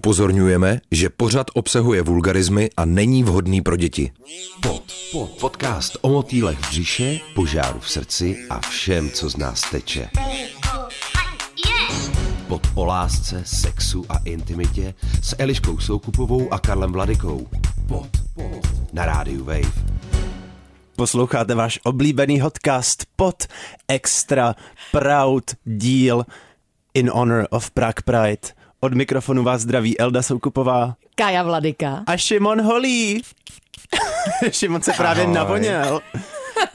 Upozorňujeme, že pořad obsahuje vulgarizmy a není vhodný pro děti. Pod, pod, podcast o motýlech v břiše, požáru v srdci a všem, co z nás teče. Pod o lásce, sexu a intimitě s Eliškou Soukupovou a Karlem Vladikou. Pod, pod, na rádiu Wave. Posloucháte váš oblíbený podcast pod extra proud díl in honor of Prague Pride. Od mikrofonu vás zdraví Elda Soukupová Kaja Vladika. a Šimon Holý. Šimon se právě Ahoj. navoněl.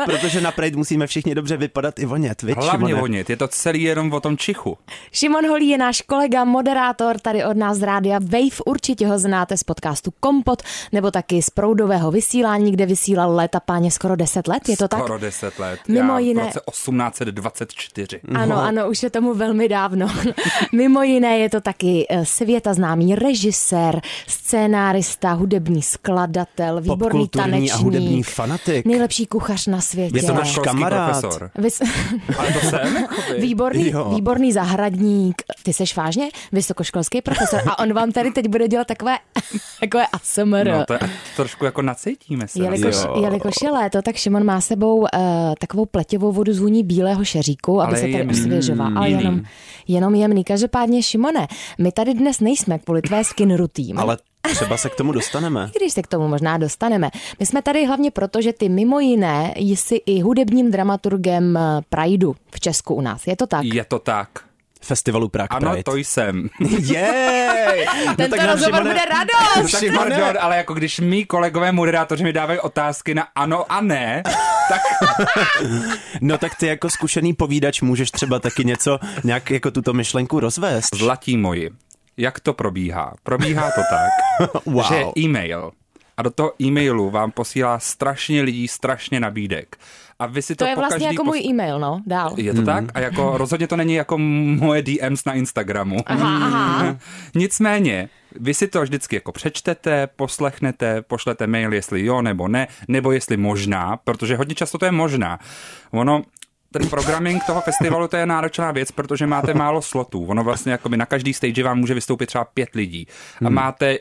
Protože na Pride musíme všichni dobře vypadat i vonět, viď, Hlavně Šimone? vonět, je to celý jenom o tom čichu. Šimon Holý je náš kolega, moderátor tady od nás z rádia Wave. Určitě ho znáte z podcastu Kompot, nebo taky z proudového vysílání, kde vysílal léta páně skoro 10 let, je to tak? Skoro 10 let. Mimo Já jiné- V roce 1824. Ano, ano, už je tomu velmi dávno. Mimo jiné je to taky eh, světa známý režisér, scénárista, hudební skladatel, výborný tanečník, a hudební fanatik. nejlepší kuchař na světě. Je to náš Školský kamarád. profesor. Vys- Ale to jsem? Výborný, Jo. výborný zahradník. Ty seš vážně vysokoškolský profesor a on vám tady teď bude dělat takové, takové ASMR. No to je, trošku jako nacítíme se. Jelikož, Jo. jelikož je léto, tak Šimon má sebou uh, takovou pletivou vodu z vůní bílého šeříku, aby Ale se tady osvěžoval. Ale jenom, jenom jemný. Každopádně, Šimone, my tady dnes nejsme kvůli tvé skin routine. Ale třeba se k tomu dostaneme. I když se k tomu možná dostaneme. My jsme tady hlavně proto, že ty mimo jiné jsi i hudebním dramaturgem eh, Prideu v Česku u nás. Je to tak? Je to tak. Festivalu Prague Ano, Pride. to jsem. Jej! No Tento nám, rozhovor Šimone- bude radost! tak Šimone. pardon, ale jako když mý kolegové moderátoři mi dávají otázky na ano a ne, tak No tak ty jako zkušený povídač můžeš třeba taky něco, nějak jako tuto myšlenku rozvést. zlatí moji. Jak to probíhá? Probíhá to tak, Wow. že je e-mail a do toho e-mailu vám posílá strašně lidí strašně nabídek. A vy si To to, je po vlastně jako můj e-mail, no, dál. Je to tak? A jako rozhodně to není jako moje DMs na Instagramu. Aha, aha. Nicméně, vy si to vždycky jako přečtete, poslechnete, pošlete mail, jestli jo nebo ne, nebo jestli možná, protože hodně často to je možná. Ono, ten programming toho festivalu to je náročná věc, protože máte málo slotů. Ono vlastně jakoby na každý stage vám může vystoupit třeba pět lidí. A máte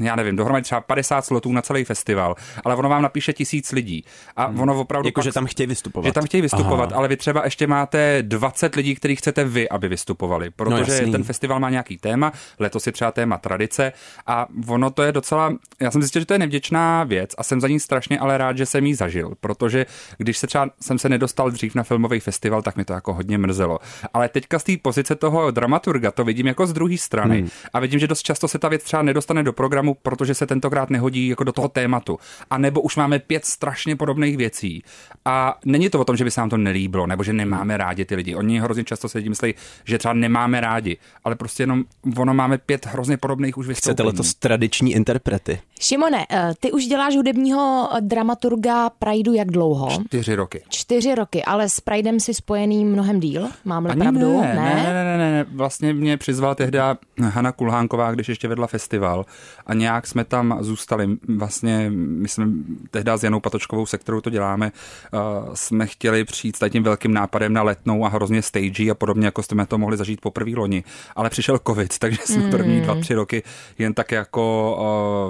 já nevím, dohromady třeba 50 slotů na celý festival, ale ono vám napíše tisíc lidí. A ono opravdu Jako, pak- že tam chtějí vystupovat. že tam chtějí vystupovat, Aha. ale vy třeba ještě máte 20 lidí, který chcete vy, aby vystupovali, protože No, jasný. ten festival má nějaký téma, letos je třeba téma tradice a ono to je docela, já jsem zjistil, že to je nevděčná věc a jsem za ní strašně ale rád, že jsem ji zažil, protože když se třeba jsem se nedostal dřív na filmový festival, tak mi to jako hodně mrzelo. Ale teďka z té pozice toho dramaturga to vidím jako z druhé strany Hmm. a vidím, že dost často se ta věc třeba nedostane do programu, protože se tentokrát nehodí jako do toho tématu. A nebo už máme pět strašně podobných věcí. A není to o tom, že by se nám to nelíbilo, nebo že nemáme rádi ty lidi. Oni hrozně často se lidí myslí, že třeba nemáme rádi, ale prostě jenom ono máme pět hrozně podobných už vystoupení. Chcete letos tradiční interprety. Šimone, eh, ty už děláš hudebního dramaturga Prideu jak dlouho? Čtyři roky. Čtyři roky, ale s Pridem si spojený mnohem díl, mám-li Ani pravdu? ne, ne, ne, ne, ne, ne, vlastně mě přizval tehdy Hana Kulhánková, když ještě vedla festival a nějak jsme tam zůstali, vlastně my jsme tehdy s Janou Patočkovou, se kterou to děláme, uh, jsme chtěli přijít s tím velkým nápadem na letnou a hrozně stagey a podobně, jako jsme to mohli zažít poprvé loni, ale přišel covid, takže jsme první dva, tři roky jen tak jako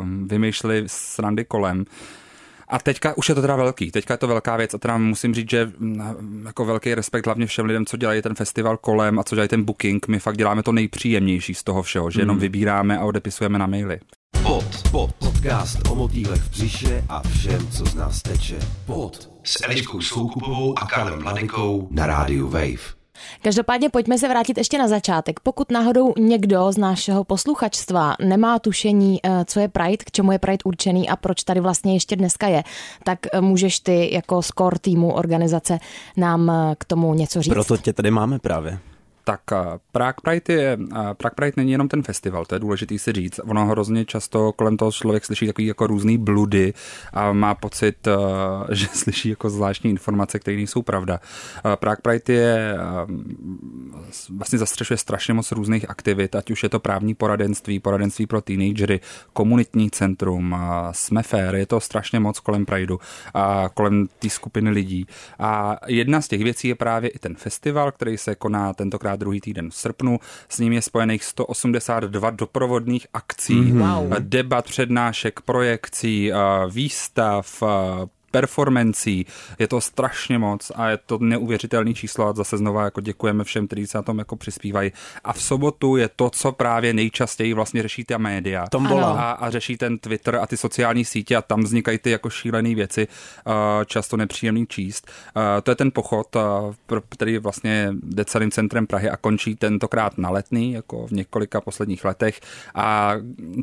uh, vymýšleli srandy kolem. A teďka už je to teda velký, teďka je to velká věc a teda musím říct, že mm, jako velký respekt hlavně všem lidem, co dělají ten festival kolem a co dělají ten booking. My fakt děláme to nejpříjemnější z toho všeho, že jenom vybíráme a odepisujeme na maily. Pod, pod, podcast o motýlech v břiše a všem, co z nás teče. Pod s Eliškou Soukupovou a Karlem Vladikou na rádiu Wave. Každopádně pojďme se vrátit ještě na začátek. Pokud náhodou někdo z našeho posluchačstva nemá tušení, eh, co je Pride, k čemu je Pride určený a proč tady vlastně ještě dneska je, tak eh, můžeš ty jako score týmu organizace nám eh, k tomu něco říct? Proto tě tady máme právě. Tak eh, Prague Pride, je, eh, Prague Pride není jenom ten festival, to je důležitý si říct. Ono hrozně často kolem toho člověk slyší takový jako různý bludy a má pocit, eh, že slyší jako zvláštní informace, které nejsou pravda. Prague Pride je vlastně zastřešuje strašně moc různých aktivit, ať už je to právní poradenství, poradenství pro teenagery, komunitní centrum, jsme fair, je to strašně moc kolem Prideu a kolem té skupiny lidí. A jedna z těch věcí je právě i ten festival, který se koná tentokrát druhý týden v srpnu. S ním je spojených 182 doprovodných akcí, Mm-hmm. Wow. debat, přednášek, projekcí, výstav, performancí, je to strašně moc a je to neuvěřitelný číslo a zase znova jako děkujeme všem, kteří se na tom jako přispívají. A v sobotu je to, co právě nejčastěji vlastně řeší ta média. Tombola. A, a řeší ten Twitter a ty sociální sítě a tam vznikají ty jako šílené věci, často nepříjemný číst. To je ten pochod, který vlastně jde celým centrem Prahy a končí tentokrát na letný, jako v několika posledních letech. A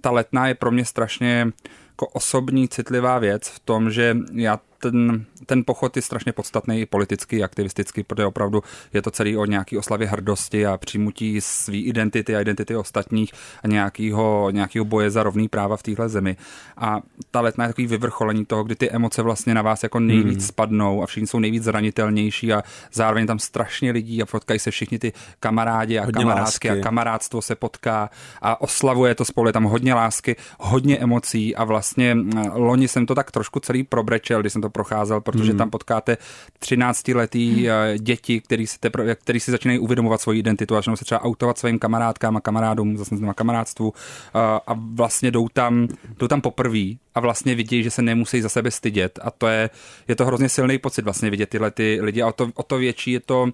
ta letná je pro mě strašně jako osobní citlivá věc v tom, že já ten, ten pochod je strašně podstatný i politicky, i aktivisticky, protože opravdu je to celý o nějaký oslavě hrdosti a přijmutí své identity a identity ostatních a nějakýho, nějakýho boje za rovný práva v téhle zemi. A ta letná je takový vyvrcholení toho, kdy ty emoce vlastně na vás jako nejvíc hmm. spadnou a všichni jsou nejvíc zranitelnější a zároveň tam strašně lidí a potkají se všichni ty kamarádi a Hodně kamarádky lásky. a kamarádstvo se potká a oslavuje to spolu, je tam hodně lásky, hodně emocí a vlastně mm, loni jsem to tak trošku celý probrečel, když jsem to procházel, protože Hmm. tam potkáte 13-letý eh, děti, který si, teprve, který si začínají uvědomovat svoji identitu a začnou se třeba autovat svým kamarádkám a kamarádům, zase na kamarádstvu eh, a vlastně jdou tam, jdou tam poprví a vlastně vidí, že se nemusí za sebe stydět a to je, je to hrozně silný pocit vlastně vidět tyhle ty lidi a o to, o to větší je to,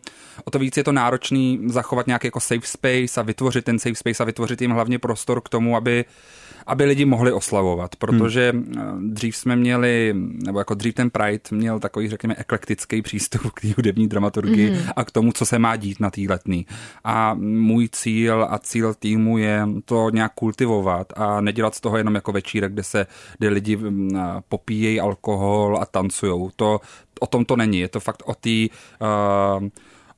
o to víc je to náročný zachovat nějaký jako safe space a vytvořit ten safe space a vytvořit jim hlavně prostor k tomu, aby aby lidi mohli oslavovat, protože hmm. dřív jsme měli, nebo jako dřív ten Pride měl takový, řekněme, eklektický přístup k té hudební dramaturgii hmm. a k tomu, co se má dít na té letný. A můj cíl a cíl týmu je to nějak kultivovat a nedělat z toho jenom jako večírek, kde se, kde lidi mm, popíjejí alkohol a tancujou. To, o tom to není, je to fakt o té, uh,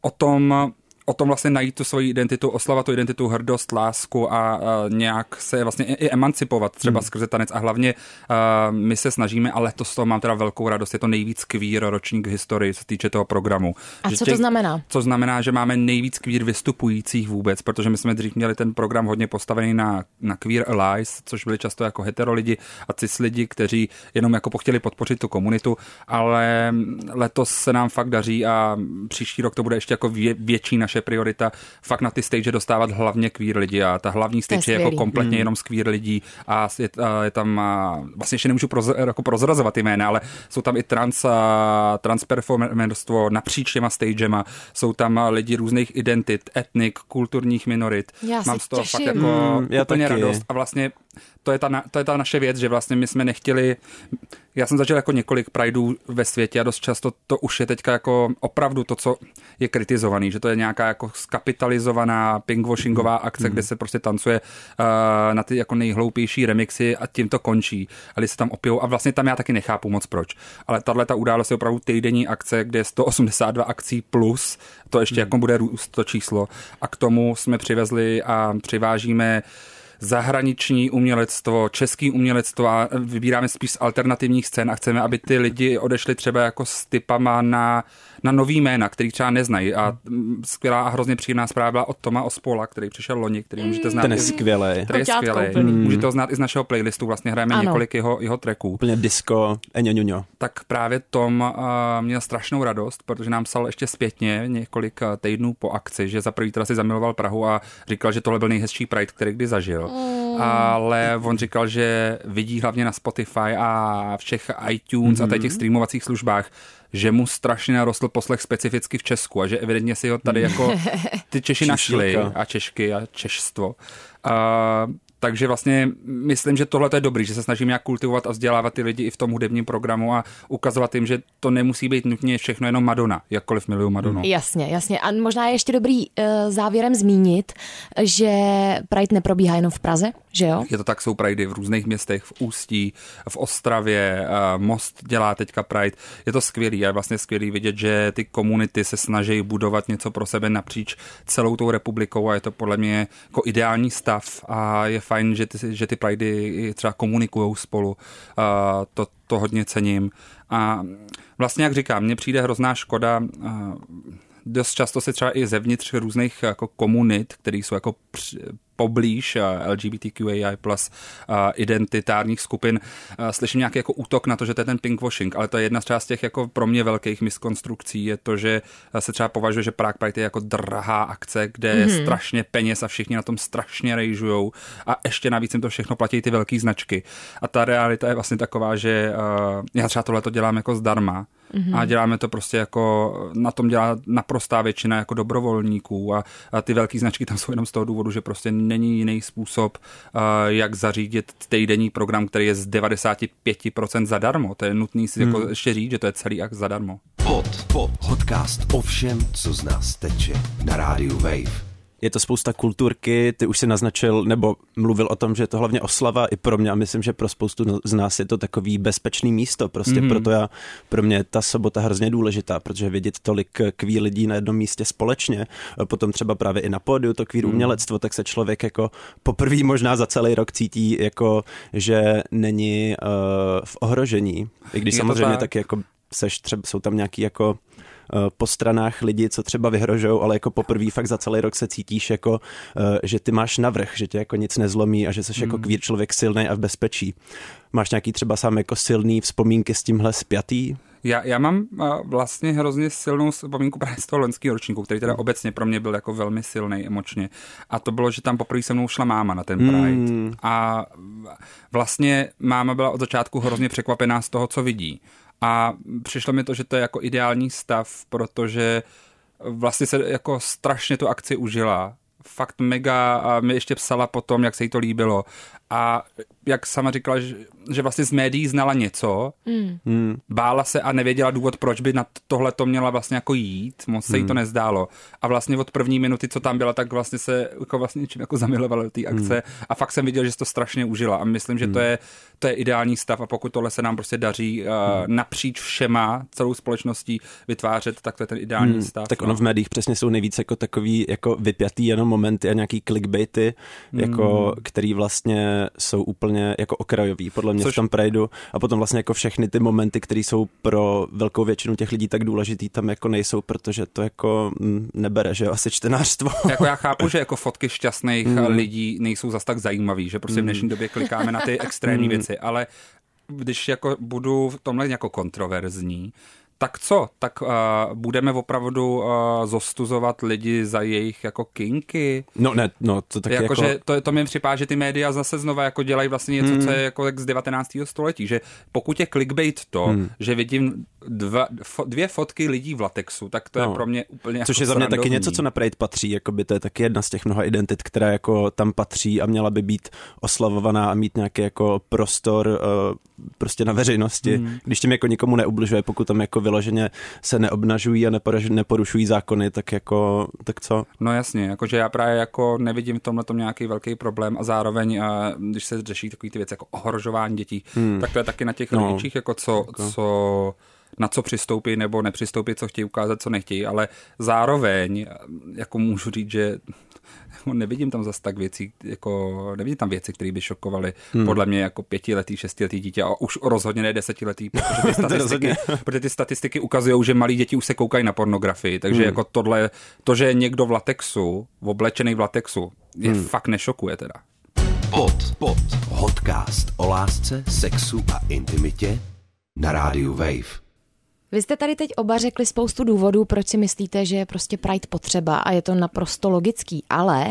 o tom, o tom vlastně najít tu svoji identitu, oslava tu identitu, hrdost, lásku a, a nějak se vlastně i, i emancipovat třeba hmm. skrze tanec a hlavně a, my se snažíme, ale to z toho mám teda velkou radost, je to nejvíc queer ročník v historii, se týče toho programu. A Že co to znamená? Co znamená, že máme nejvíc queer vystupujících vůbec, protože my jsme dřív měli ten program hodně postavený na, na queer allies, což byli často jako hetero lidi a cis lidi, kteří jenom jako chtěli podpořit tu komunitu, ale letos se nám fakt daří a příští rok to bude ještě jako vě, větší naše priorita, fakt na ty stage dostávat hlavně queer lidi a ta hlavní To je stage je, jako kompletně jenom z queer lidí a je, a je tam, a vlastně ještě nemůžu proz, jako prozrazovat jména, ale jsou tam i trans, a, transperformerstvo napříč těma stagema, jsou tam lidi různých identit, etnik, kulturních minorit. Já Mám z toho těším. fakt jako Mm, já úplně taky. radost a vlastně to je, ta, na- to je ta naše věc, že vlastně my jsme nechtěli, já jsem zažil jako několik prideů ve světě a dost často to už je teďka jako opravdu to, co je kritizovaný, že to je nějaká jako skapitalizovaná pinkwashingová akce, kde se prostě tancuje uh, na ty jako nejhloupější remixy a tím to končí. A lidi se tam opijou a vlastně tam já taky nechápu moc proč. Ale tahle ta událost je opravdu týdenní akce, kde je 182 akcí plus, to ještě jako bude růst to číslo. A k tomu jsme přivezli a přivážíme zahraniční umělectvo, český umělectvo a vybíráme spíš z alternativních scén a chceme, aby ty lidi odešli třeba jako s typama na, na nový jména, který třeba neznají. A skvělá a hrozně příjemná zpráva byla od Toma Ospola, který přišel loni, který můžete znát. Ten je skvělej. který je skvělý. úplný. Můžete ho znát i z našeho playlistu, vlastně hrajeme Ano. několik jeho, jeho tracků Úplně disco, eňoňoňo. tak právě Tom uh, měl strašnou radost, protože nám psal ještě zpětně několik uh, týdnů po akci, že za prvý teda si zamiloval Prahu a říkal, že tohle byl nejhezčí Pride, který kdy zažil. Mm. Ale on říkal, že vidí hlavně na Spotify a všech iTunes mm-hmm. a tady těch streamovacích službách, že mu strašně narostl poslech specificky v Česku a že evidentně si ho tady jako ty Češi našli a Češky a Češstvo. Uh, takže vlastně myslím, že tohle je dobrý, že se snažím nějak kultivovat a vzdělávat ty lidi i v tom hudebním programu a ukazovat jim, že to nemusí být nutně všechno jenom Madonna, jakkoliv miluju Madonu. Jasně, jasně. A možná je ještě dobrý uh, závěrem zmínit, že Pride neprobíhá jenom v Praze, že jo? Je to tak, jsou Pridey v různých městech, v Ústí, v Ostravě, eh, Most dělá teďka Pride. Je to skvělý a je vlastně skvělý vidět, že ty komunity se snaží budovat něco pro sebe napříč celou tou republikou a je to podle mě jako ideální stav a je fajn, že ty, že ty Pridey třeba komunikují spolu. To, to hodně cením. A vlastně, jak říkám, mně přijde hrozná škoda dost často se třeba i zevnitř různých jako komunit, které jsou jako poblíž LGBTQAI plus identitárních skupin slyším nějaký jako útok na to, že to je ten pinkwashing, ale to je jedna z část těch jako pro mě velkých miskonstrukcí, je to, že se třeba považuje, že Prague Pride je jako drahá akce, kde je mm-hmm. strašně peněz a všichni na tom strašně rejžujou a ještě navíc jim to všechno platí ty velké značky. A ta realita je vlastně taková, že já třeba tohle to dělám jako zdarma, mm-hmm. a děláme to prostě jako, na tom dělá naprostá většina jako dobrovolníků a, a ty velké značky tam jsou jenom z toho důvodu, že prostě není jiný způsob, uh, jak zařídit týdenní program, který je z 95% zadarmo. To je nutný si mm. jako ještě říct, že to je celý jak zadarmo. Pod, pod, podcast o všem, co z nás teče na rádiu Wave je to spousta kulturky, ty už si naznačil, nebo mluvil o tom, že je to hlavně oslava i pro mě a myslím, že pro spoustu z nás je to takový bezpečný místo, prostě mm-hmm. proto já, pro mě je ta sobota hrozně důležitá, protože vidět tolik kví lidí na jednom místě společně, potom třeba právě i na pódiu to kvír mm. umělectvo, tak se člověk jako poprvé možná za celý rok cítí jako, že není uh, v ohrožení, i když je samozřejmě tak. taky jako seš třeba, jsou tam nějaký jako po stranách lidi, co třeba vyhrožují, ale jako poprvé fakt za celý rok se cítíš jako, eh, že ty máš navrh, že tě jako nic nezlomí a že jsi jako mm. jako kvír člověk silný a v bezpečí. Máš nějaký třeba sám jako silný vzpomínky s tímhle spjatý? Já, já mám vlastně hrozně silnou vzpomínku právě z toho loňského ročníku, který teda obecně pro mě byl jako velmi silný emočně. A to bylo, že tam poprvé se mnou šla máma na ten Pride. Mm. A vlastně máma byla od začátku hrozně překvapená z toho, co vidí. A přišlo mi to, že to je jako ideální stav, protože vlastně se jako strašně tu akci užila fakt mega a mi ještě psala potom, jak se jí to líbilo. A jak sama říkala, že, že vlastně z médií znala něco, mm. bála se a nevěděla důvod, proč by na tohle to měla vlastně jako jít, moc se jí to hmm. nezdálo. A vlastně od první minuty, co tam byla, tak vlastně se jako vlastně něčím jako zamilovala do té akce mm. a fakt jsem viděl, že to strašně užila a myslím, že mm. to, hmm. je, to je ideální stav a pokud tohle se nám prostě daří uh, mm. napříč všema, celou společností vytvářet, tak to je ten ideální mm. stav. Tak ono no. v médiích přesně jsou nejvíc jako takový jako vypjatý jenom momenty a nějaký clickbaity, mm. jako, který vlastně jsou úplně jako okrajový, podle mě Což... v tom Prideu a potom vlastně jako všechny ty momenty, které jsou pro velkou většinu těch lidí tak důležitý, tam jako nejsou, protože to jako mm, nebere, že jo, asi čtenářstvo. Jako já chápu, že jako fotky šťastných mm. lidí nejsou zas tak zajímavý, že prostě v dnešní době klikáme na ty extrémní mm. věci, ale když jako budu v tomhle jako kontroverzní, tak co? Tak uh, budeme opravdu uh, zostuzovat lidi za jejich jako kinky? No ne, no to taky jako... jako... Že to, to mi připadá, že ty média zase znova jako dělají vlastně něco, hmm. co je jako z 19. století, že pokud je clickbait to, hmm. že vidím dva, fo, dvě fotky lidí v latexu, tak to no. je pro mě úplně Což jako je za mě taky něco, co na Pride patří, jako by to je taky jedna z těch mnoha identit, která jako tam patří a měla by být oslavovaná a mít nějaký jako prostor uh, prostě na veřejnosti, hmm. když tím jako nikomu neubližuje, pokud tam jako vyloženě se neobnažují a neporušují zákony, tak jako, tak co? No jasně, jakože já právě jako nevidím v tomhle nějaký velký problém a zároveň, a když se řeší takový ty věci jako ohrožování dětí, hmm. tak to je taky na těch no, rodičích, jako co, jako. co na co přistoupí nebo nepřistoupí, co chtějí ukázat, co nechtějí, ale zároveň jako můžu říct, že nevidím tam zase tak věcí, jako nevidím tam věci, které by šokovaly hmm. podle mě jako pětiletý, šestiletý dítě a už rozhodně ne desetiletý, protože ty statistiky, protože ty statistiky ukazují, že malí děti už se koukají na pornografii, takže hmm. jako tohle, to, že je někdo v latexu, v oblečený v latexu, je hmm. fakt nešokuje teda. Pod, pod, podcast o lásce, sexu a intimitě na rádiu Wave. Vy jste tady teď oba řekli spoustu důvodů, proč si myslíte, že je prostě Pride potřeba a je to naprosto logický, ale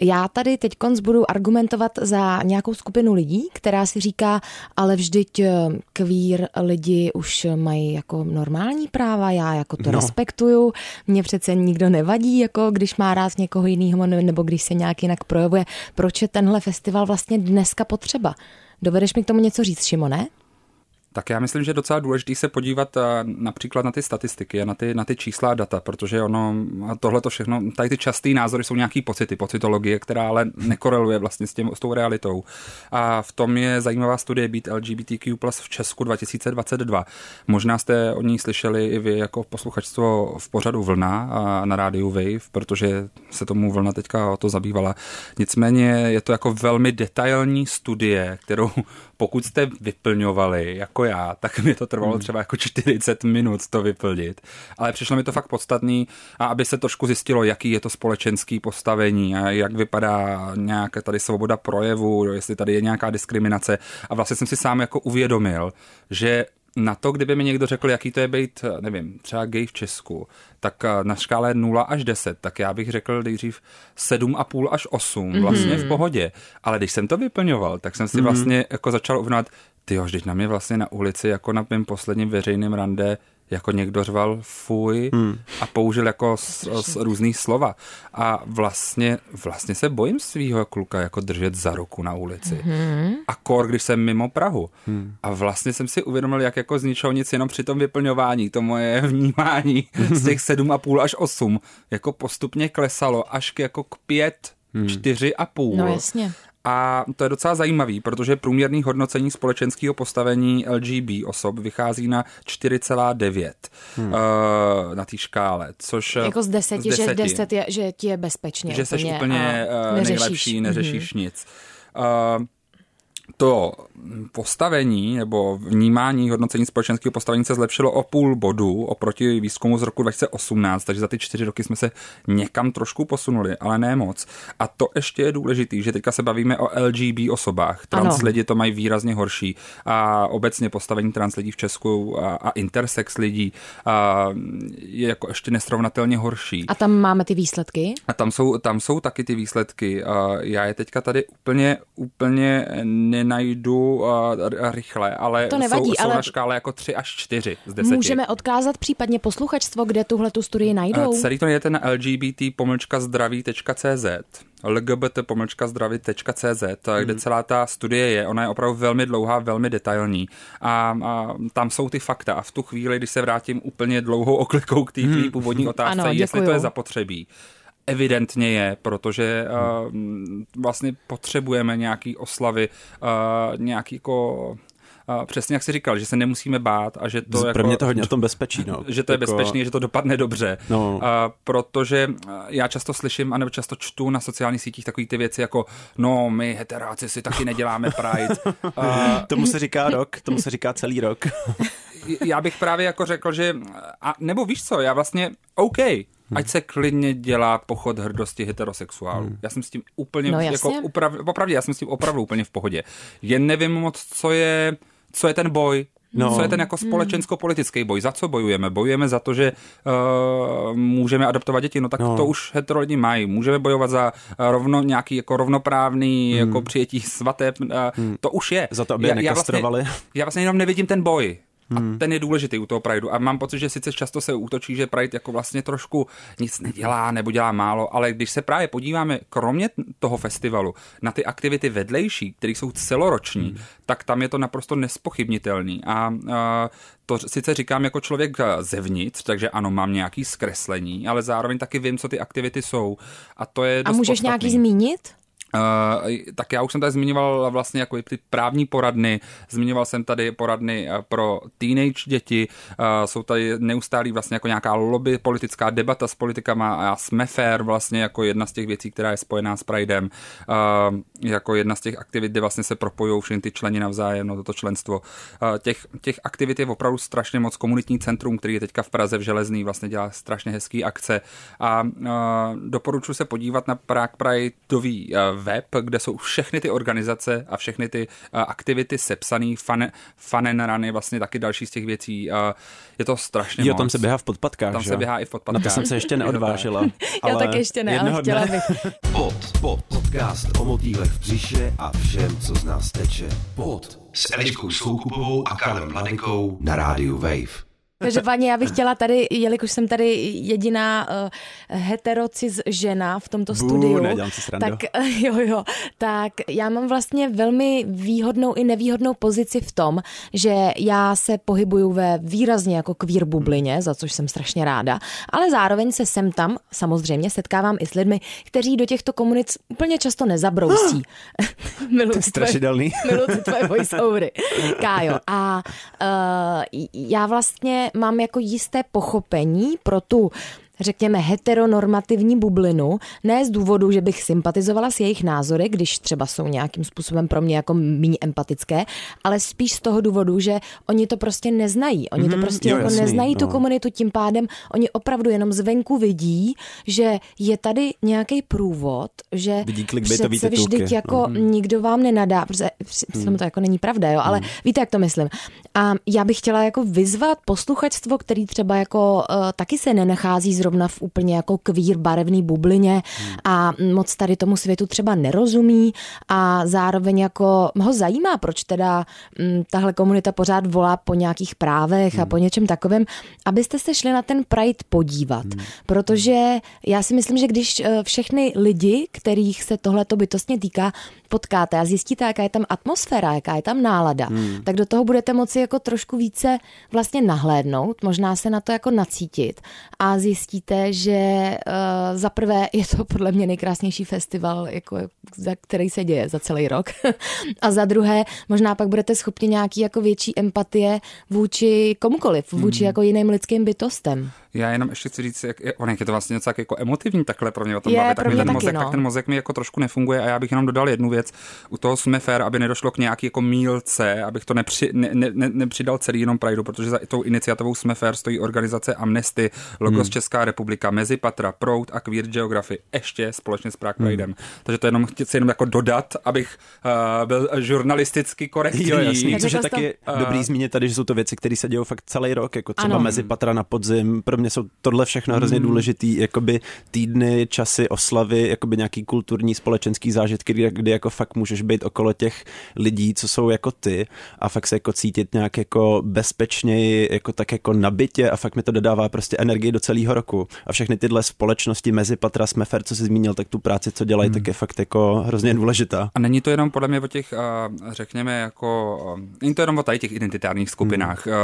já tady teď konc budu argumentovat za nějakou skupinu lidí, která si říká, ale vždyť eh, queer lidi už mají jako normální práva, já jako to no. respektuju, mě přece nikdo nevadí, jako když má rád někoho jiného nebo když se nějak jinak projevuje. Proč je tenhle festival vlastně dneska potřeba? Dovedeš mi k tomu něco říct, Šimone? Tak já myslím, že je docela důležité se podívat eh, například na ty statistiky a na ty, na ty čísla a data, protože ono, tohle to všechno, tady ty časté názory jsou nějaký pocity, pocitologie, která ale nekoreluje vlastně s, tím, s tou realitou. A v tom je zajímavá studie být LGBTQ plus v Česku 2022. Možná jste o ní slyšeli i vy jako posluchačstvo v pořadu Vlna a na rádiu Wave, protože se tomu Vlna teďka o to zabývala. Nicméně je to jako velmi detailní studie, kterou pokud jste vyplňovali jako já, tak mi to trvalo třeba jako 40 minut to vyplnit. Ale přišlo mi to fakt podstatný a aby se trošku zjistilo, jaký je to společenský postavení a jak vypadá nějaká tady svoboda projevu, jestli tady je nějaká diskriminace. A vlastně jsem si sám jako uvědomil, že na to, kdyby mi někdo řekl, jaký to je být, nevím, třeba gay v Česku, tak eh, na škále 0 až 10, tak já bych řekl nejdřív 7,5 až 8, Mhm. vlastně v pohodě. Ale když jsem to vyplňoval, tak jsem si vlastně jako začal uvědomovat, ty jo, vždyť na mě vlastně na ulici, jako na mém posledním veřejném rande, jako někdo řval fuj Hmm. a použil jako s, s různý slova. A vlastně, vlastně se bojím svého kluka jako držet za ruku na ulici. A kor, když jsem mimo Prahu. A vlastně jsem si uvědomil, jak jako z ničeho nic jenom při tom vyplňování, to moje vnímání z těch 7,5 až 8 jako postupně klesalo až k jako k 5, 4,5. No jasně. A to je docela zajímavý, protože průměrný hodnocení společenského postavení LGB osob vychází na 4,9 hmm. uh, na té škále, což... Jako z deseti, z že deset je, že ti je bezpečně. že jsi úplně úplně uh, nejlepší, neřešíš nic. Uh, to postavení nebo vnímání hodnocení společenského postavení se zlepšilo o půl bodu oproti výzkumu z roku 2018, takže za ty čtyři roky jsme se někam trošku posunuli, ale ne moc. A to ještě je důležitý, že teďka se bavíme o LGB osobách. Trans Ano. lidi to mají výrazně horší a obecně postavení trans lidí v Česku a, a intersex lidí a je jako ještě nesrovnatelně horší. A tam máme ty výsledky? A tam jsou, tam jsou taky ty výsledky. A Já je teďka tady úplně, úplně nenajdu a, a rychle, ale To nevadí, jsou, jsou ale- na škále jako 3 až 4 z 10. Můžeme odkázat případně posluchačstvo, kde tuhle tu studii A najdou? Celý to je na lgbt pomlčka zdraví.cz lgbt pomlčka zdraví.cz, kde celá ta studie je, ona je opravdu velmi dlouhá, velmi detailní a, a tam jsou ty fakta a v tu chvíli, když se vrátím úplně dlouhou oklikou k té tvý původní otázce, Ano, jestli to je zapotřebí. Evidentně je, protože uh, vlastně potřebujeme nějaký oslavy, uh, nějaký jako uh, přesně jak jsi říkal, že se nemusíme bát a že to Pro jako, mě to hodně o tom bezpečí, no. že to je Jako- bezpečné, že to dopadne dobře. No. A, protože a, já často slyším, anebo často čtu na sociálních sítích takové ty věci jako no, my heteráci si taky neděláme Pride. A, Tomu se říká rok, tomu se říká celý rok. já bych právě jako řekl, že a, nebo víš co, já vlastně OK, ať se klidně dělá pochod hrdosti heterosexuálů. Já jsem s tím úplně, No jako uprav, opravdu, já jsem s tím opravdu úplně v pohodě. Jen nevím moc, co je, co je ten boj, No. Co je ten jako společensko-politický boj? Za co bojujeme? Bojujeme za to, že uh, můžeme adoptovat děti, no tak No. to už hetero lidi mají. Můžeme bojovat za rovno, nějaký jako rovnoprávný jako přijetí svateb. Uh, To už je. Za to, aby je nekastrovali. Já vlastně, já vlastně jenom nevidím ten boj. A ten je důležitý u toho Prideu. A mám pocit, že sice často se útočí, že Pride jako vlastně trošku nic nedělá nebo dělá málo, ale když se právě podíváme, kromě toho festivalu, na ty aktivity vedlejší, které jsou celoroční, tak tam je to naprosto nespochybnitelný. A, a to sice říkám jako člověk zevnitř, takže ano, mám nějaký zkreslení, ale zároveň taky vím, co ty aktivity jsou. A to je A můžeš podstatný. nějaký zmínit? Uh, tak já už jsem tady zmiňoval vlastně jako ty právní poradny, zmiňoval jsem tady poradny uh, pro teenage děti, uh, jsou tady neustálý vlastně jako nějaká lobby, politická debata s politikama a jsme fair vlastně jako jedna z těch věcí, která je spojená s Pridem, jako jedna z těch aktivit, kde vlastně se propojují všechny ty členi navzájem, no toto členstvo. Těch, těch aktivit je opravdu strašně moc. Komunitní centrum, který je teďka v Praze v Železný, vlastně dělá strašně hezký akce a doporučuji se podívat na Prague Prideový web, kde jsou všechny ty organizace a všechny ty uh, aktivity sepsaný, fun, fun and run je vlastně taky další z těch věcí. Uh, je to strašně Jo, moc. tam se běhá v podpatkách, Tam že se běhá i v Na podpatkách. to jsem se ještě neodvážila. Já ale tak ještě ne, ale chtěla dne- bych. Pod, pod, podcast o motýlech v břiše a všem, co z nás teče. Pod s Eliškou Soukupovou a Karlem Mladenkou na rádiu Wave. Každopádně já bych chtěla tady, jelikož jsem tady jediná uh, heterocis žena v tomto Bů, studiu, nedělám si srandu. tak jo, jo, tak já mám vlastně velmi výhodnou i nevýhodnou pozici v tom, že já se pohybuju ve výrazně jako queer bublině, za což jsem strašně ráda, ale zároveň se sem tam samozřejmě setkávám i s lidmi, kteří do těchto komunit úplně často nezabrousí. Miluji tvoje- strašidelný. Miluji tvoje voiceovery. Kájo. A uh, já vlastně mám jako jisté pochopení pro tu řekněme, heteronormativní bublinu, ne z důvodu, že bych sympatizovala s jejich názory, když třeba jsou nějakým způsobem pro mě jako méně empatické, ale spíš z toho důvodu, že oni to prostě neznají. Oni to prostě jo, jako jasný, neznají tu no. komunitu, tím pádem oni opravdu jenom zvenku vidí, že je tady nějaký průvod, že Vidí clickbaitový přece titulky, vždyť jako no. nikdo vám nenadá, protože hmm. to jako není pravda, jo, ale víte, jak to myslím. A já bych chtěla jako vyzvat posluchačstvo, který třeba jako uh, taky se nenachází zrovna v úplně jako kvír barevný bublině a moc tady tomu světu třeba nerozumí a zároveň jako ho zajímá, proč teda mm, tahle komunita pořád volá po nějakých právech a po něčem takovém, abyste se šli na ten Pride podívat. Protože já si myslím, že když eh, všechny lidi, kterých se tohleto bytostně týká, potkáte a zjistíte, jaká je tam atmosféra, jaká je tam nálada, hmm. tak do toho budete moci jako trošku více vlastně nahlédnout, možná se na to jako nacítit a zjistíte, že uh, za prvé je to podle mě nejkrásnější festival, jako, za který se děje za celý rok a za druhé možná pak budete schopni nějaký jako větší empatie vůči komukoliv, vůči Hmm. jako jiným lidským bytostem. Já jenom ještě chci říct, jak, on jak je to vlastně něco tak jako emotivní takhle pro mě o tom Je, bavit, tak, mi mě ten taky, mozek, no. tak ten mozek mi jako trošku nefunguje a já bych jenom dodal jednu věc. U toho jsme fair, aby nedošlo k nějaký jako mílce, abych to nepři, ne, ne, ne, nepřidal celý jenom Prideu, protože za tou iniciativou jsme fair stojí organizace Amnesty, Logos hmm. Česká republika, Mezipatra, Proud a Queer Geography, ještě společně s Prague Pridem. Hmm. Takže to jenom chci jenom jako dodat, abych uh, byl žurnalisticky korektní. Jo, jasný, Tak což je taky to- dobrý zmínit tady, že jsou to věci, které se dějou fakt celý rok, jako třeba Ano. mezi patra na podzim. Pro mě jsou tohle všechno hrozně důležitý, jakoby týdny, časy, oslavy, jakoby nějaký kulturní, společenský zážitky, kdy, kdy jako fakt můžeš být okolo těch lidí, co jsou jako ty a fakt se jako cítit nějak jako bezpečněji, jako tak jako nabitě a fakt mi to dodává prostě energii do celého roku. A všechny tyhle společnosti mezi patra, jsme fair, co jsi zmínil, tak tu práci, co dělají, tak je fakt jako hrozně důležitá. A není to jenom podle mě o těch, řekněme, jako, není to jenom o tady těch identitárních skupinách, hmm.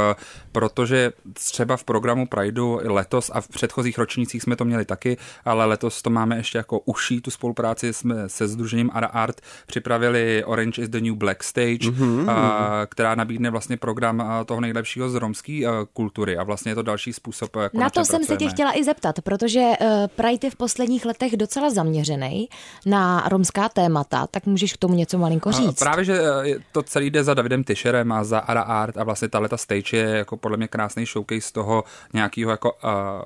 protože třeba v programu Prideu letos a v předchozích ročnících jsme to měli taky, ale letos to máme ještě jako uší tu spolupráci jsme se Združením Ara Art připravili Orange is the New Black Stage, hmm. a, která nabídne vlastně program toho nejlepšího z romské kultury a vlastně je to další způsob, jako Na na to čem jsem se tě pracujeme. chtěla i zeptat, protože uh, Pride je v posledních letech docela zaměřený na romská témata, tak můžeš k tomu něco malinko A říct. Právě, že je- to celý jde za Davidem Tischerem a za Ara Art a vlastně tahle ta stage je jako podle mě krásný showcase toho nějakého jako uh,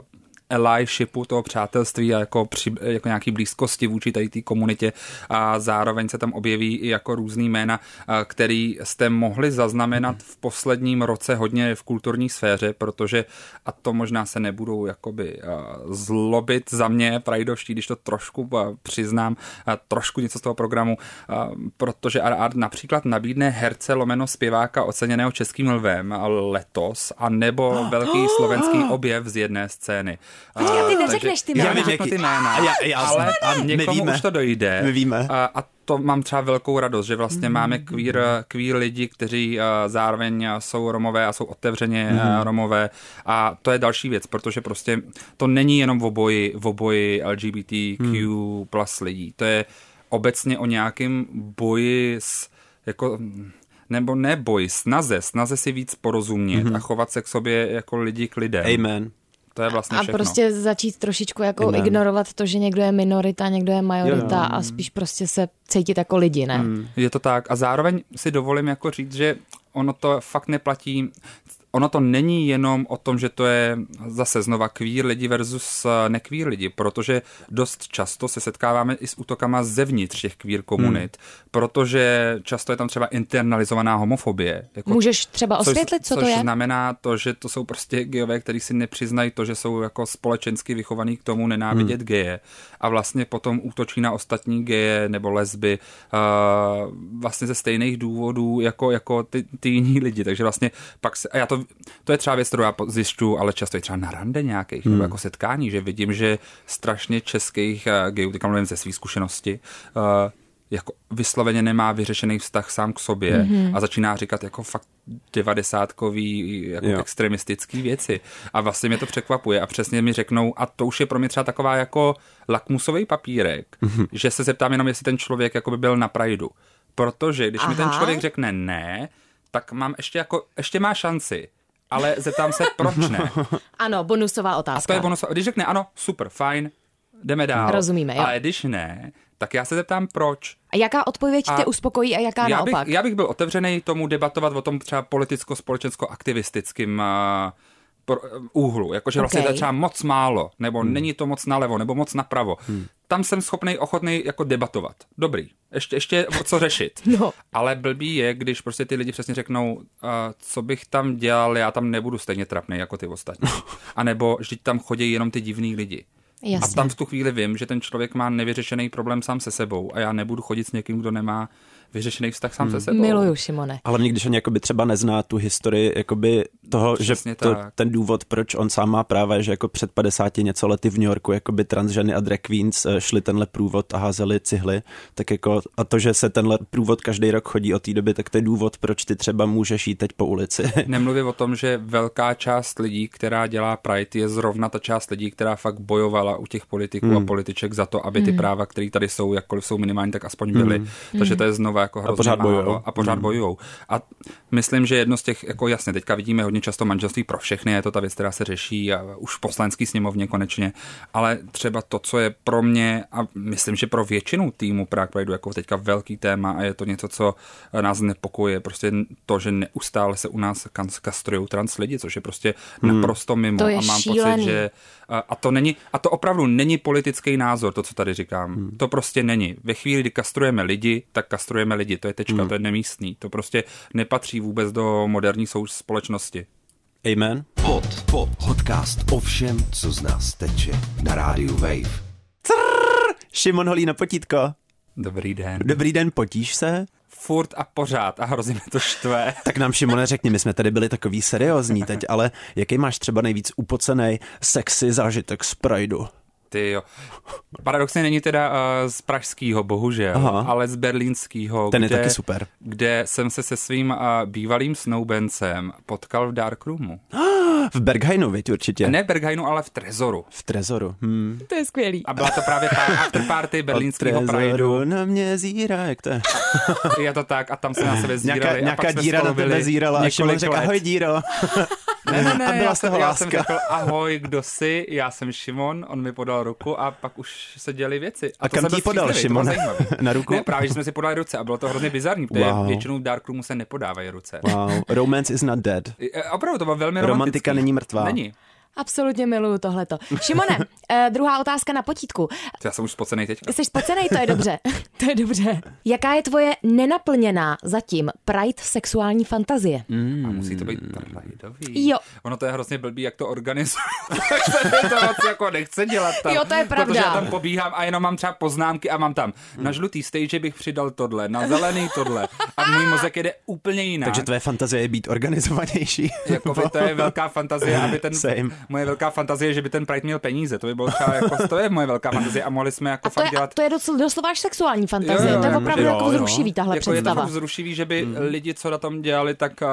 allyšipu, toho přátelství a jako, při, jako nějaký blízkosti vůči tady té komunitě a zároveň se tam objeví i jako různý jména, který jste mohli zaznamenat v posledním roce hodně v kulturní sféře, protože a to možná se nebudou jakoby zlobit za mě prajdovští, když to trošku přiznám, trošku něco z toho programu, protože Art například nabídne herce lomeno zpěváka oceněného českým lvem letos a nebo velký slovenský objev z jedné scény. Počkej, a ty neřekneš ty jména. Já neřeknu ty jména, A já- já- ale a my někomu víme. už to dojde. My víme. A, a to mám třeba velkou radost, že vlastně Mm. máme queer, queer lidi, kteří uh, zároveň jsou romové a jsou otevřeně Mm. uh, romové a to je další věc, protože prostě to není jenom v oboji, v oboji LGBTQ Mm. plus lidí, to je obecně o nějakém boji s jako nebo ne boj, snaze, snaze si víc porozumět Mhm. a chovat se k sobě jako lidi k lidem. Amen. To je vlastně A všechno. prostě začít trošičku jako Amen. ignorovat to, že někdo je minorita, někdo je majorita Jo, jo. a spíš prostě se cítit jako lidi, ne? Hmm. Je to tak. A zároveň si dovolím jako říct, že ono to fakt neplatí. Ono to není jenom o tom, že to je zase znova queer lidi versus eh, nekvír lidi, protože dost často se setkáváme i s útokama zevnitř těch queer komunit, hmm. protože často je tam třeba internalizovaná homofobie. Jako Můžeš třeba osvětlit, co to což je? znamená to, že to jsou prostě geové, kteří si nepřiznají to, že jsou jako společensky vychovaný k tomu nenávidět hmm. geje a vlastně potom útočí na ostatní geje nebo lesby uh, vlastně ze stejných důvodů jako, jako ty, ty jiní lidi, takže vlastně pak se, a já to, to je třeba věc, kterou já zjišťuju, ale často i třeba na rande nějakých, hmm. nebo jako setkání, že vidím, že strašně českých uh, gejů, teďka mluvím ze své zkušenosti, uh, jako vysloveně nemá vyřešený vztah sám k sobě mm-hmm. a začíná říkat jako fakt devadesátkový jako Jo. extremistický věci. A vlastně mě to překvapuje a přesně mi řeknou, a to už je pro mě třeba taková jako lakmusový papírek, mm-hmm. že se zeptám jenom, jestli ten člověk jako by byl na prajdu. Protože když Aha. mi ten člověk řekne ne, tak mám ještě jako, ještě má šanci. Ale zeptám se, proč ne. Ano, bonusová A otázka. to je bonus. Když řekne ano, super, fajn, jdeme dál. Rozumíme, jo. Ale když ne, tak já se zeptám, proč. A jaká odpověď A tě uspokojí a jaká já bych, naopak? já bych byl otevřený tomu debatovat o tom třeba politicko-společensko-aktivistickým uh, pro, úhlu, jakože vlastně Ok. to je třeba moc málo, nebo hmm. není to moc nalevo, nebo moc napravo. Hmm. Tam jsem schopný, ochotný jako debatovat. Dobrý, ještě, ještě o co řešit. No. Ale blbý je, když prostě ty lidi přesně řeknou, uh, co bych tam dělal, já tam nebudu stejně trapný jako ty ostatní. A nebo vždyť tam chodí jenom ty divný lidi. Jasně. A tam v tu chvíli vím, že ten člověk má nevyřešený problém sám se sebou a já nebudu chodit s někým, kdo nemá vyřešený vztah sám se sebou. Miluju, Šimone. Ale mě, když on jakoby třeba nezná tu historii jakoby toho, Přesně že to, tak. ten důvod, proč on sám má práva, je, že jako před 50 něco lety v New Yorku jakoby transženy a drag queens eh, šli tenhle průvod a házeli cihly, tak jako a to, že se tenhle průvod každý rok chodí od té doby, tak to je důvod, proč ty třeba můžeš jít teď po ulici. Nemluvím o tom, že velká část lidí, která dělá Pride, je zrovna ta část lidí, která fakt bojovala u těch politiků Hmm. a političek za to, aby ty práva, které tady jsou, jakkoliv jsou minimální, tak aspoň byly. Takže to je znova jako hrozně pořád málo. bojujou. A pořád bojujou. A myslím, že jedno z těch, jako jasně, teďka vidíme hodně často manželství pro všechny, je to ta věc, která se řeší a už v poslanský sněmovně konečně, ale třeba to, co je pro mě a myslím, že pro většinu týmu Prague Prideu jako teďka velký téma a je to něco, co nás nepokuje, prostě to, že neustále se u nás kas- kastrují trans lidi, což je prostě naprosto mimo To je a mám šílený. pocit, že a, a to není, a to opravdu není politický názor, to, co tady říkám. To prostě není. Ve chvíli, kdy kastrujeme lidi, tak kastrujeme lidi. To je tečka, to je nemístný. To prostě nepatří vůbec do moderní společnosti. Amen. Pod, pod, podcast o všem, co z nás teče na rádiu Wave. Šimon holí na potítko. Dobrý den. Dobrý den, potíš se? Furt a pořád a hrozně mě to štve. Tak nám Šimone řekni, my jsme tady byli takový seriózní teď, ale jaký máš třeba nejvíc upocený sexy zážitek z Prideu? Ty jo. Paradoxně není teda uh, z pražského, bohužel, Aha. Ale z berlínského. Ten je kde, taky super. Kde jsem se se svým uh, bývalým snoubencem potkal v Darkroomu. V Berghainu, viď, určitě. Ne v Berghainu, ale v Trezoru. V Trezoru. Hmm. To je skvělý. A byla to právě ta afterparty berlínského Prideu. Na mě zírá, jak to je? Je to tak a tam se na sebe zírali. Nějaká, a nějaká díra na tebe zírala a několik řekl, ahoj díro. Ne, ne, ne, A byla já, jsem, toho já jsem láska. řekl ahoj, kdo jsi, já jsem Šimon, on mi podal ruku a pak už se děli věci. A to kam ti podal, zajímavý. Na ruku? Ne, právě, že jsme si podali ruce a bylo to hrozně bizarní, protože Wow. většinou v Darkroomu se nepodávají ruce. Wow, romance is not dead. Opravdu, to bylo velmi Romantika romantický. není mrtvá. Není. Absolutně miluju tohleto. Šimone, eh, druhá otázka na potítku. Já jsem už spocený teďka. Jsi spocenej, to je dobře. to je dobře. Jaká je tvoje nenaplněná zatím Pride sexuální fantazie? A musí to být prideový. Jo. Ono to je hrozně blbý, jak to organizuje. to moc jako nechce dělat tam. Jo, to je pravda. Protože já tam pobíhám a jenom mám třeba poznámky a mám tam na žlutý stage bych přidal tohle, na zelený tohle. A můj mozek jede úplně jinak. Takže tvoje fantazie je být organizovanější. Jakoby to je velká fantazie, aby ten, Same. Moje velká fantazie, že by ten Pride měl peníze, to by bylo třeba jako, to je moje velká fantazie a mohli jsme jako A to fakt je, dělat to je docela, doslova až sexuální fantazie. Jo, jo, to je jo, opravdu jo, jako jo. vzrušivý tahle jako je to představa. vzrušivý, že by Mhm. lidi, co na tom dělali, tak uh,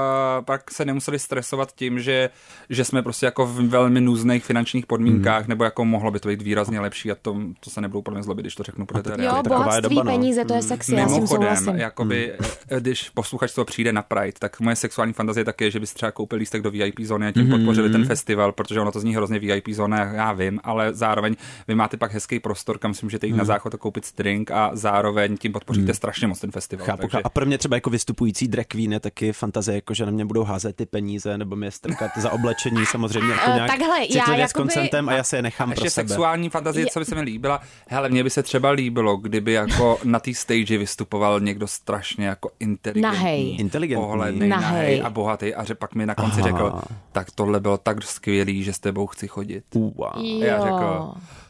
pak se nemuseli stresovat tím, že, že jsme prostě jako v velmi nůzných finančních podmínkách, nebo jako mohlo by to být výrazně lepší a to, to se nebudou podle mě zlobit, když to řeknu, protože to je Jo, realita. taková je bohatství, doba, no. peníze, to je sexy, já s tím Mimochodem, souhlasím. jakoby, eh, když posluchač to přijde na Pride, tak moje sexuální fantazie také je, že bys třeba koupil lístek do VIP zóny a tím Mhm. podpořili ten festival, protože ono to zní hrozně VIP zóna, já vím, ale zároveň vy máte pak hezký prostor, kam si můžete jít Mhm. na záchod a koupit string a zároveň tím podpoříte strašně moc ten festival. Chápu, takže... A pro mě třeba jako vystupující drag queen je taky fantazie, jako že na mě budou házet ty peníze nebo mě strkat za oblečení samozřejmě jako nějak takhle, já citlivě s jakoby- koncentem a já se je nechám Ještě pro sebe. sexuální fantazie, co by se mi líbila. Hele, mně by se třeba líbilo, kdyby jako na té stage vystupoval někdo strašně jako inteligentní. Nahej. Inteligentní. Pohlednej, Nahej. nahej a bohatý a že pak mi na konci Aha. řekl, tak tohle bylo tak skvělý, že s tebou chci chodit. Wow. já Jo. řekl, A když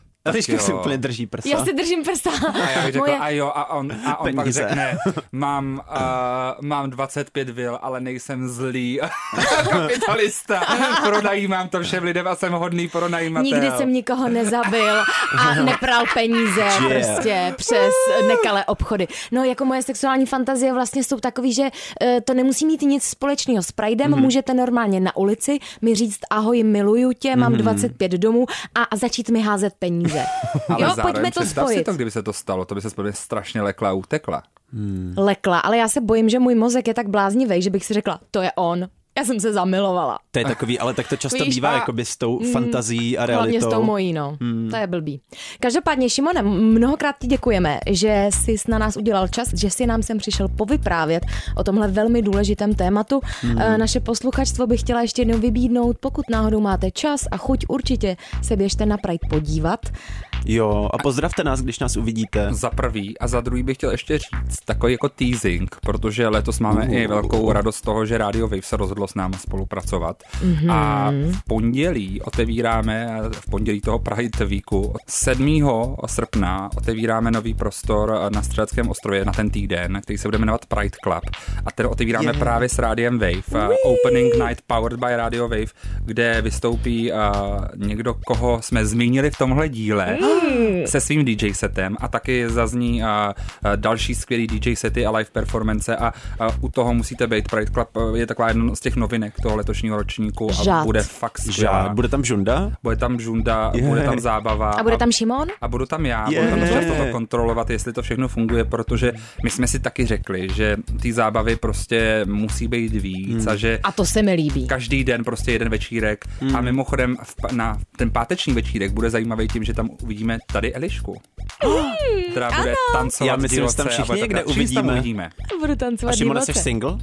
jo. si úplně drží prsa. Já si držím prsta. A já bych řekl, Moje- a jo, a on, a on pak Peníze. řekne, mám, uh, mám 25 vil, ale nejsem zlý kapitalista. Pronajímám to všem lidem a jsem hodný pronajímatel. Nikdy jsem nikoho nezabil a nepral peníze Yeah. prostě přes nekalé obchody. No jako moje sexuální fantazie vlastně jsou takový, že eh, to nemusí mít nic společného s Pridem, Mhm. mm-hmm. můžete normálně na ulici mi říct ahoj, miluju tě, mám Mhm. 25 domů a, a začít mi házet peníze. Ale jo, zároveň pojďme to představ si spojit. to, kdyby se to stalo, to by se spolu strašně lekla a utekla. Lekla, ale já se bojím, že můj mozek je tak bláznivý, že bych si řekla, to je on. Já jsem se zamilovala. To je takový, ale tak to často Víš, bývá a- jako by s tou Mm, fantazí a Hlavně realitou. s tou mojí, no. To je blbý. Každopádně, Šimone, mnohokrát ti děkujeme, že jsi na nás udělal čas, že jsi nám sem přišel povyprávět o tomhle velmi důležitém tématu. Eh, Naše posluchačstvo bych chtěla ještě jednou vybídnout, pokud náhodou máte čas a chuť, určitě se běžte na Pride podívat. Jo, a pozdravte nás, když nás uvidíte. Za prvý a za druhý bych chtěl ještě říct takový jako teasing, protože letos máme i velkou radost z toho, že Radio Wave se rozhodlo s námi spolupracovat. Mm-hmm. A v pondělí otevíráme, v pondělí toho Pride Weeku, od 7. srpna otevíráme nový prostor na Střeleckém ostrově na ten týden, který se bude jmenovat Pride Club. A ten otevíráme Yeah. právě s Rádiem Wave. Uh, Opening Night Powered by Radio Wave, kde vystoupí uh, někdo, koho jsme zmínili v tomhle díle se svým DJ setem a taky zazní uh, uh, další skvělý DJ sety a live performance a uh, u toho musíte být. Pride Club uh, je taková jedna z těch novinek toho letošního ročníku a Žád. bude fakt Žád. skvělá. Bude tam žunda? Bude tam žunda, Je. bude tam zábava. A bude tam Šimon? a budu tam já, Je. budu tam často to kontrolovat, jestli to všechno funguje, protože my jsme si taky řekli, že ty zábavy prostě musí být víc a že A to se mi líbí. každý den prostě jeden večírek. A mimochodem v, na ten páteční večírek bude zajímavý tím, že tam uvidíme tady Elišku. která bude tancovat Já myslím, že tam a všichni někde tak- všichni tam uvidíme. uvidíme. Budu A tancovat Šimone, jsi divoce. single?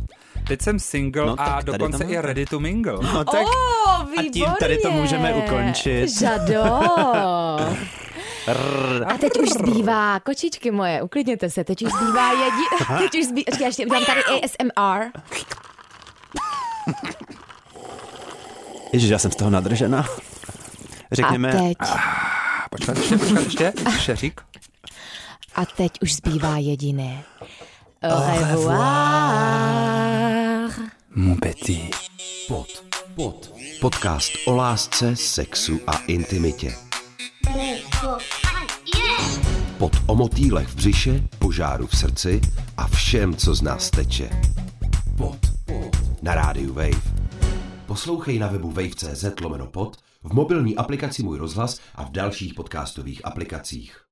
Teď jsem single No, a dokonce i ready to mingle. No tak. Oh, A tím tady to můžeme ukončit. Žado. A teď už zbývá, kočičky moje, uklidněte se, teď už zbývá jedi... Teď už zbývá, ještě udělám tady ASMR. Ježiš, já jsem z toho nadržena. Řekněme, A teď, Počkat ještě, počkat ještě. Šeřík. a teď už zbývá jediné. Au revoir. Mon petit. Pod, pod. Podcast o lásce, sexu a intimitě. Pod o motýlech v břiše, požáru v srdci a všem, co z nás teče. Pod, pod. Na rádiu Wave. Poslouchej na webu wave.cz lomeno pod, v mobilní aplikaci Můj rozhlas a v dalších podcastových aplikacích.